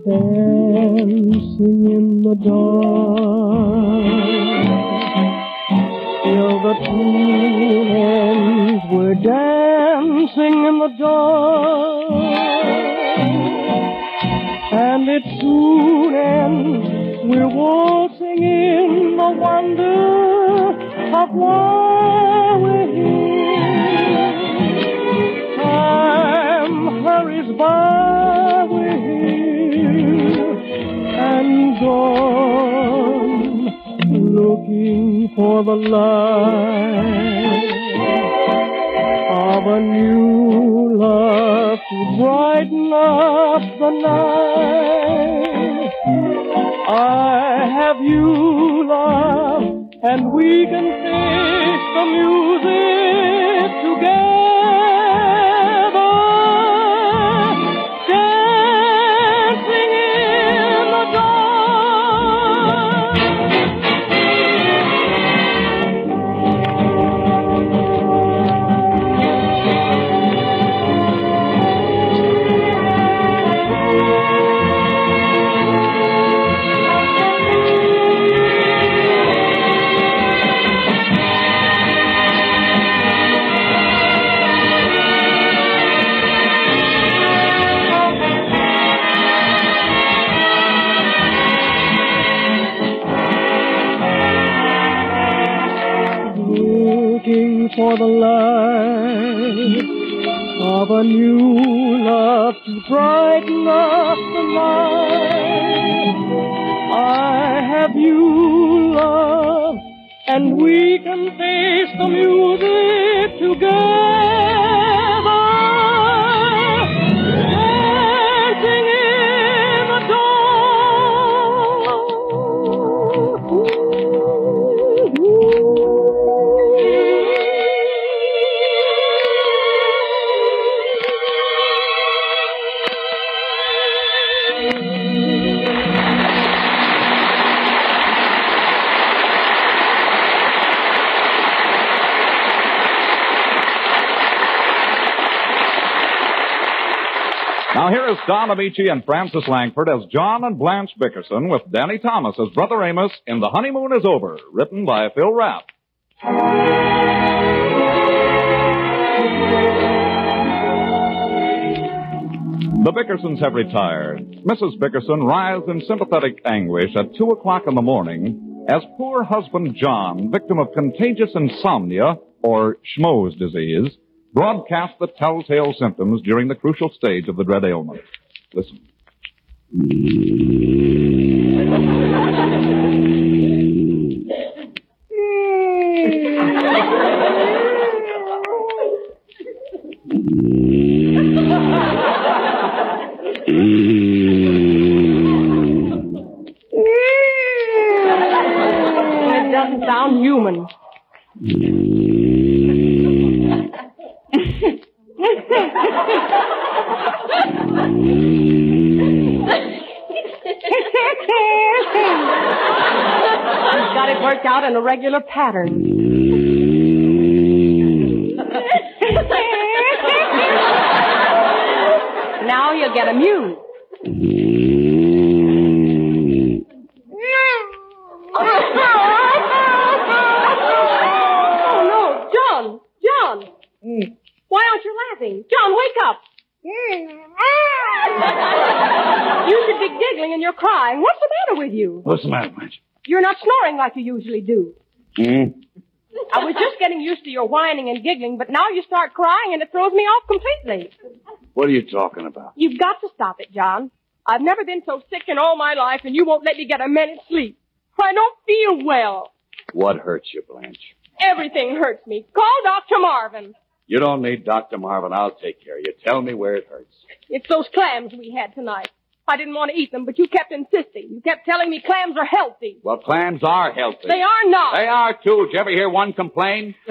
Dancing in the dark till the tune ends. We're dancing in the dark, and it soon ends. We're waltzing in the wonder of why we're here. Time hurries by, we're here and gone for the light of a new love to brighten up the night. I have you, love, and we can face the music together. For the light of a new love to brighten up the night. I have you, love, and we Don Ameche and Frances Langford as John and Blanche Bickerson with Danny Thomas as Brother Amos in The Honeymoon is Over, written by Phil Rapp. The Bickersons have retired. Mrs. Bickerson writhes in sympathetic anguish at two o'clock in the morning as poor husband John, victim of contagious insomnia or Schmo's disease, broadcasts the telltale symptoms during the crucial stage of the dread ailment. Listen. It doesn't sound human. He's got it worked out in a regular pattern. now he'll get a mew. Oh, no. John! John! Why aren't you laughing? John, wake up! you should be giggling and you're crying. What's the matter with you? What's the matter, Blanche? You're not snoring like you usually do. Hmm? I was just getting used to your whining and giggling, but now you start crying and it throws me off completely. What are you talking about? You've got to stop it, John. I've never been so sick in all my life, and you won't let me get a minute's sleep. I don't feel well. What hurts you, Blanche? Everything hurts me. Call Dr. Marvin. You don't need Dr. Marvin. I'll take care of you. Tell me where it hurts. It's those clams we had tonight. I didn't want to eat them, but you kept insisting. You kept telling me clams are healthy. Well, clams are healthy. They are not. They are too. Did you ever hear one complain?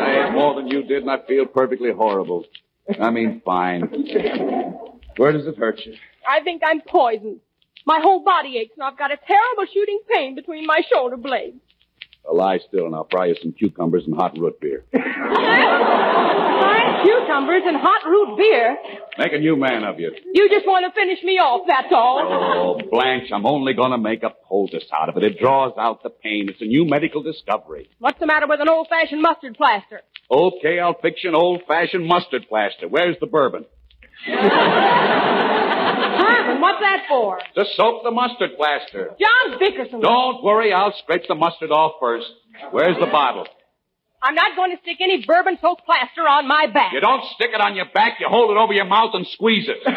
I ate more than you did, and I feel perfectly horrible. I mean, fine. Where does it hurt you? I think I'm poisoned. My whole body aches, and I've got a terrible shooting pain between my shoulder blades. Lie still, and I'll fry you some cucumbers and hot root beer. Fried cucumbers and hot root beer. Make a new man of you. You just want to finish me off, that's all. Oh, Blanche, I'm only going to make a poultice out of it. It draws out the pain. It's a new medical discovery. What's the matter with an old-fashioned mustard plaster? Okay, I'll fix you an old-fashioned mustard plaster. Where's the bourbon? Bourbon, what's that for? To soak the mustard plaster. John Bickerson. Don't worry, I'll scrape the mustard off first. Where's the bottle? I'm not going to stick any bourbon-soaked plaster on my back. You don't stick it on your back, you hold it over your mouth and squeeze it. Put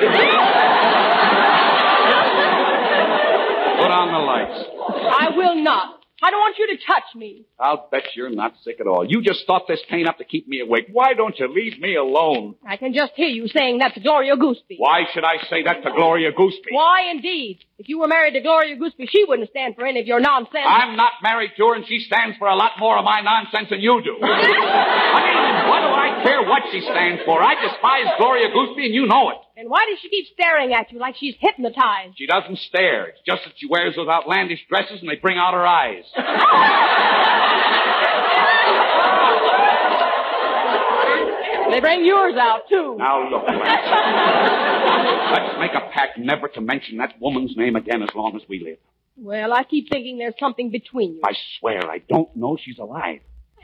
on the lights. I will not. I don't want you to touch me. I'll bet you're not sick at all. You just thought this pain up to keep me awake. Why don't you leave me alone? I can just hear you saying that to Gloria Gooseby. Why should I say that to Gloria Gooseby? Why, indeed? If you were married to Gloria Gooseby, she wouldn't stand for any of your nonsense. I'm not married to her, and she stands for a lot more of my nonsense than you do. I mean, what do I care what she stands for? I despise Gloria Gooseby, and you know it. Then why does she keep staring at you like she's hypnotized? She doesn't stare. It's just that she wears those outlandish dresses, and they bring out her eyes. They bring yours out, too. Now look, Blanche. Let's make a pact never to mention that woman's name again as long as we live. Well, I keep thinking there's something between you. I swear I don't know she's alive.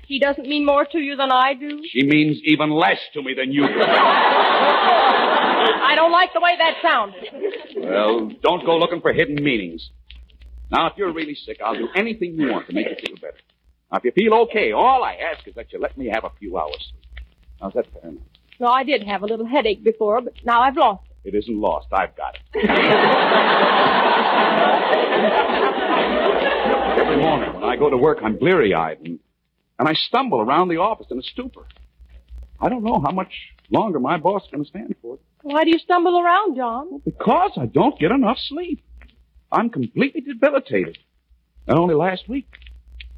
She doesn't mean more to you than I do. She means even less to me than you do. I don't like the way that sounded. well, don't go looking for hidden meanings. Now, if you're really sick, I'll do anything you want to make you feel better. Now, if you feel okay, all I ask is that you let me have a few hours sleep. How's that fair enough? No, I did have a little headache before, but now I've lost it. It isn't lost. I've got it. Every morning when I go to work, I'm bleary eyed and, and I stumble around the office in a stupor. I don't know how much longer my boss is going to stand for it. Why do you stumble around, John? Because I don't get enough sleep. I'm completely debilitated. And only last week,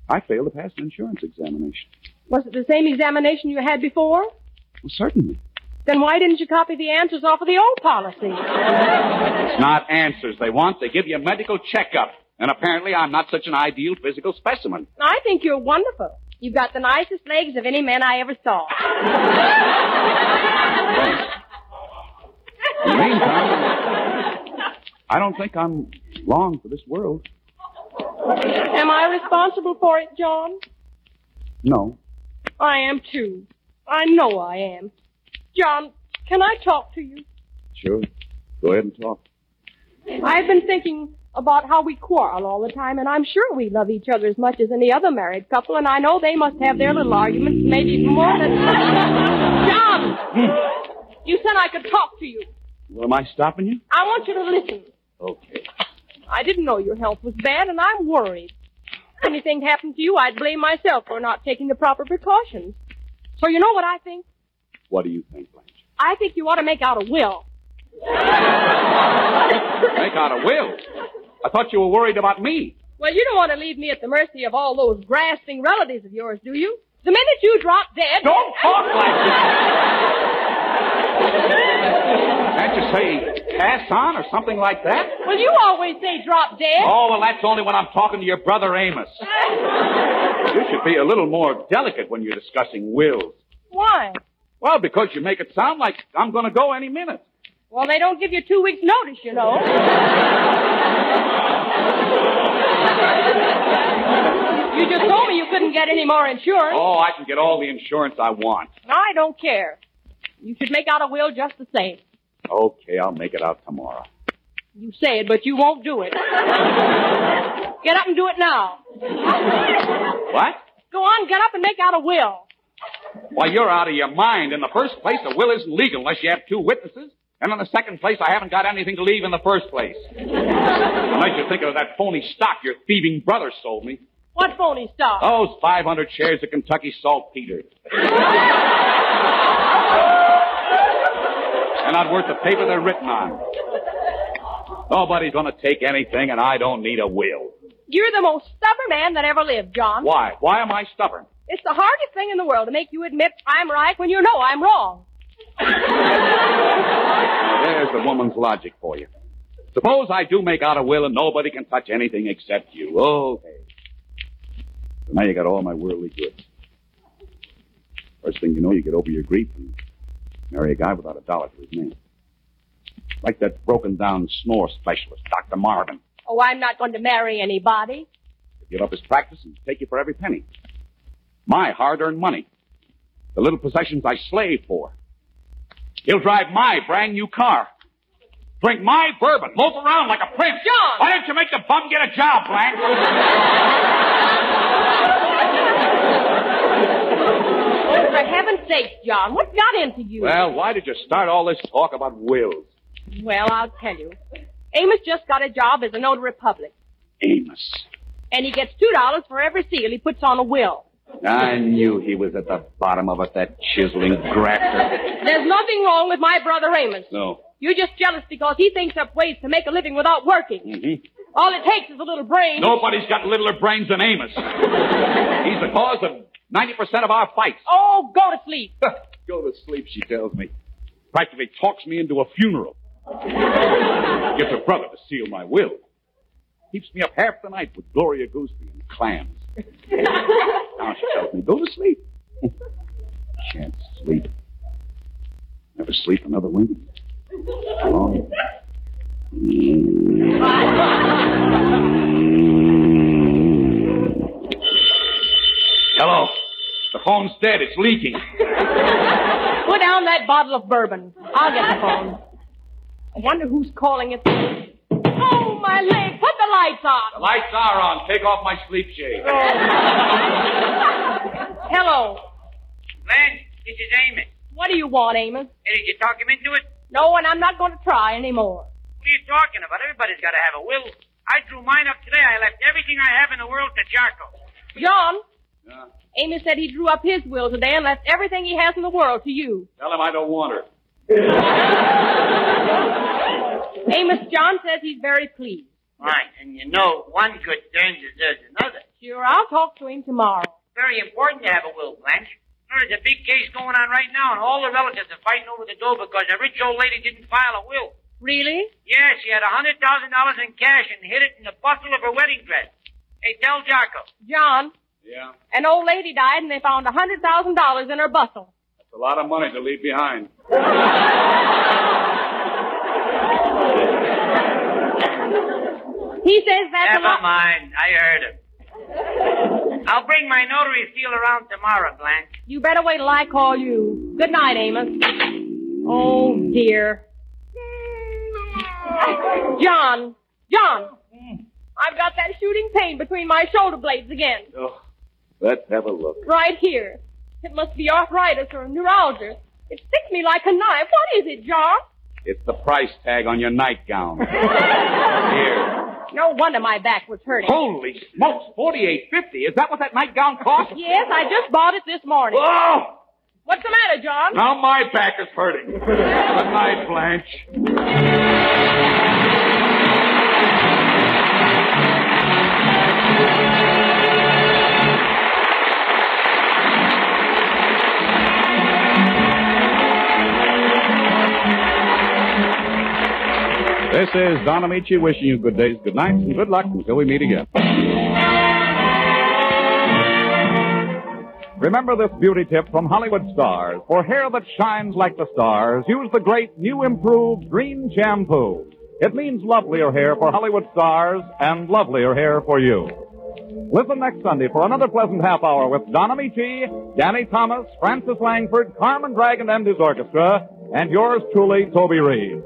I failed to pass an insurance examination. Was it the same examination you had before? Well, certainly. Then why didn't you copy the answers off of the old policy? It's not answers they want. They give you a medical checkup. And apparently I'm not such an ideal physical specimen. I think you're wonderful. You've got the nicest legs of any man I ever saw. In the meantime, I don't think I'm long for this world. Am I responsible for it, John? No. I am too. I know I am. John, can I talk to you? Sure. Go ahead and talk. I've been thinking about how we quarrel all the time, and I'm sure we love each other as much as any other married couple, and I know they must have their little arguments, maybe more than. John! You said I could talk to you. Well, am I stopping you? I want you to listen. Okay. I didn't know your health was bad, and I'm worried. If anything happened to you, I'd blame myself for not taking the proper precautions. So you know what I think? What do you think, Blanche? I think you ought to make out a will. Make out a will? I thought you were worried about me. Well, you don't want to leave me at the mercy of all those grasping relatives of yours, do you? The minute you drop dead. Don't talk like Can't you say pass on or something like that? Well, you always say drop dead. Oh, well, that's only when I'm talking to your brother Amos. You should be a little more delicate when you're discussing wills. Why? Well, because you make it sound like I'm going to go any minute. Well, they don't give you two weeks' notice, you know. you just told me you couldn't get any more insurance. Oh, I can get all the insurance I want. I don't care. You should make out a will just the same. Okay, I'll make it out tomorrow. You say it, but you won't do it. get up and do it now. What? Go on, get up and make out a will. Why, you're out of your mind. In the first place, a will isn't legal unless you have two witnesses. And in the second place, I haven't got anything to leave in the first place. Unless you think of that phony stock your thieving brother sold me. What phony stock? Those 500 shares of Kentucky Saltpeter. They're not worth the paper they're written on. Nobody's gonna take anything, and I don't need a will. You're the most stubborn man that ever lived, John. Why? Why am I stubborn? It's the hardest thing in the world to make you admit I'm right when you know I'm wrong. There's the woman's logic for you. Suppose I do make out a will and nobody can touch anything except you. Okay. So now you got all my worldly goods. First thing you know, you get over your grief and marry a guy without a dollar to his name. Like that broken down snore specialist, Dr. Marvin. Oh, I'm not going to marry anybody. Give up his practice and take you for every penny. My hard earned money. The little possessions I slave for. He'll drive my brand new car. Drink my bourbon. Loaf around like a prince. John! Why don't you make the bum get a job, Blanche? Oh, for heaven's sake, John, what got into you? well, why did you start all this talk about wills? Well, I'll tell you. Amos just got a job as a notary public, Amos. and he gets two dollars for every seal he puts on a will. I knew he was at the bottom of it, that chiseling grafter. There's nothing wrong with my brother Amos. No. You're just jealous because he thinks up ways to make a living without working. Mm-hmm. All it takes is a little brain. Nobody's got littler brains than Amos. He's the cause of 90% of our fights. Oh, go to sleep. Go to sleep, she tells me. Practically talks me into a funeral. Gets her brother to seal my will. Keeps me up half the night with Gloria Gooseby and clams. now she tells me, go to sleep. Can't sleep. Never sleep another wink. Oh. The phone's dead. It's leaking. Put down that bottle of bourbon. I'll get the phone. I wonder who's calling it. Oh, my leg. Put the lights on. The lights are on. Take off my sleep shade. Oh. Hello. Blanche, this is Amos. What do you want, Amos? Hey, did you talk him into it? No, and I'm not going to try anymore. What are you talking about? Everybody's got to have a will. I drew mine up today. I left everything I have in the world to Jocko. John. Amos said he drew up his will today and left everything he has in the world to you. Tell him I don't want her. Amos, John says he's very pleased. Right, and you know one good turn deserves another. Sure, I'll talk to him tomorrow. Very important to have a will, Blanche. There's a big case going on right now, and all the relatives are fighting over the dough because a rich old lady didn't file a will. Really? Yeah, she had a hundred thousand dollars in cash and hid it in the bustle of her wedding dress. Hey, tell Jocko. John, Yeah. an old lady died and they found a hundred thousand dollars in her bustle. That's a lot of money to leave behind. He says that's a Never lot. mind. I heard him. I'll bring my notary seal around tomorrow, Blanche. You better wait till I call you. Good night, Amos. Oh, dear. John, John, I've got that shooting pain between my shoulder blades again. Oh, let's have a look. Right here. It must be arthritis or neuralgia. It sticks me like a knife. What is it, John? It's the price tag on your nightgown. Here. No wonder my back was hurting. Holy smokes, forty-eight fifty. Is that what that nightgown cost? Yes, I just bought it this morning. Oh! What's the matter, John? Now my back is hurting. Good night, Blanche. This is Don Ameche wishing you good days, good nights, and good luck until we meet again. Remember this beauty tip from Hollywood stars. For hair that shines like the stars, use the great new improved Dream shampoo. It means lovelier hair for Hollywood stars and lovelier hair for you. Listen next Sunday for another pleasant half hour with Don Ameche, Danny Thomas, Frances Langford, Carmen Dragon and his orchestra, and yours truly, Toby Reed.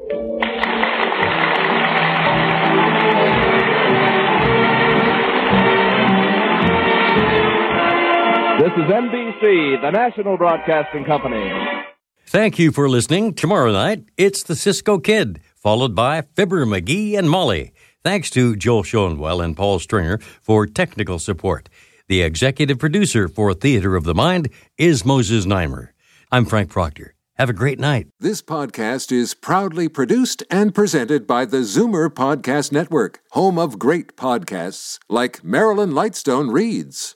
This is NBC, the national broadcasting company. Thank you for listening. Tomorrow night, it's the Cisco Kid, followed by Fibber McGee and Molly. Thanks to Joel Schoenwell and Paul Stringer for technical support. The executive producer for Theater of the Mind is Moses Znaimer. I'm Frank Proctor. Have a great night. This podcast is proudly produced and presented by the Zoomer Podcast Network, home of great podcasts like Marilyn Lightstone Reads,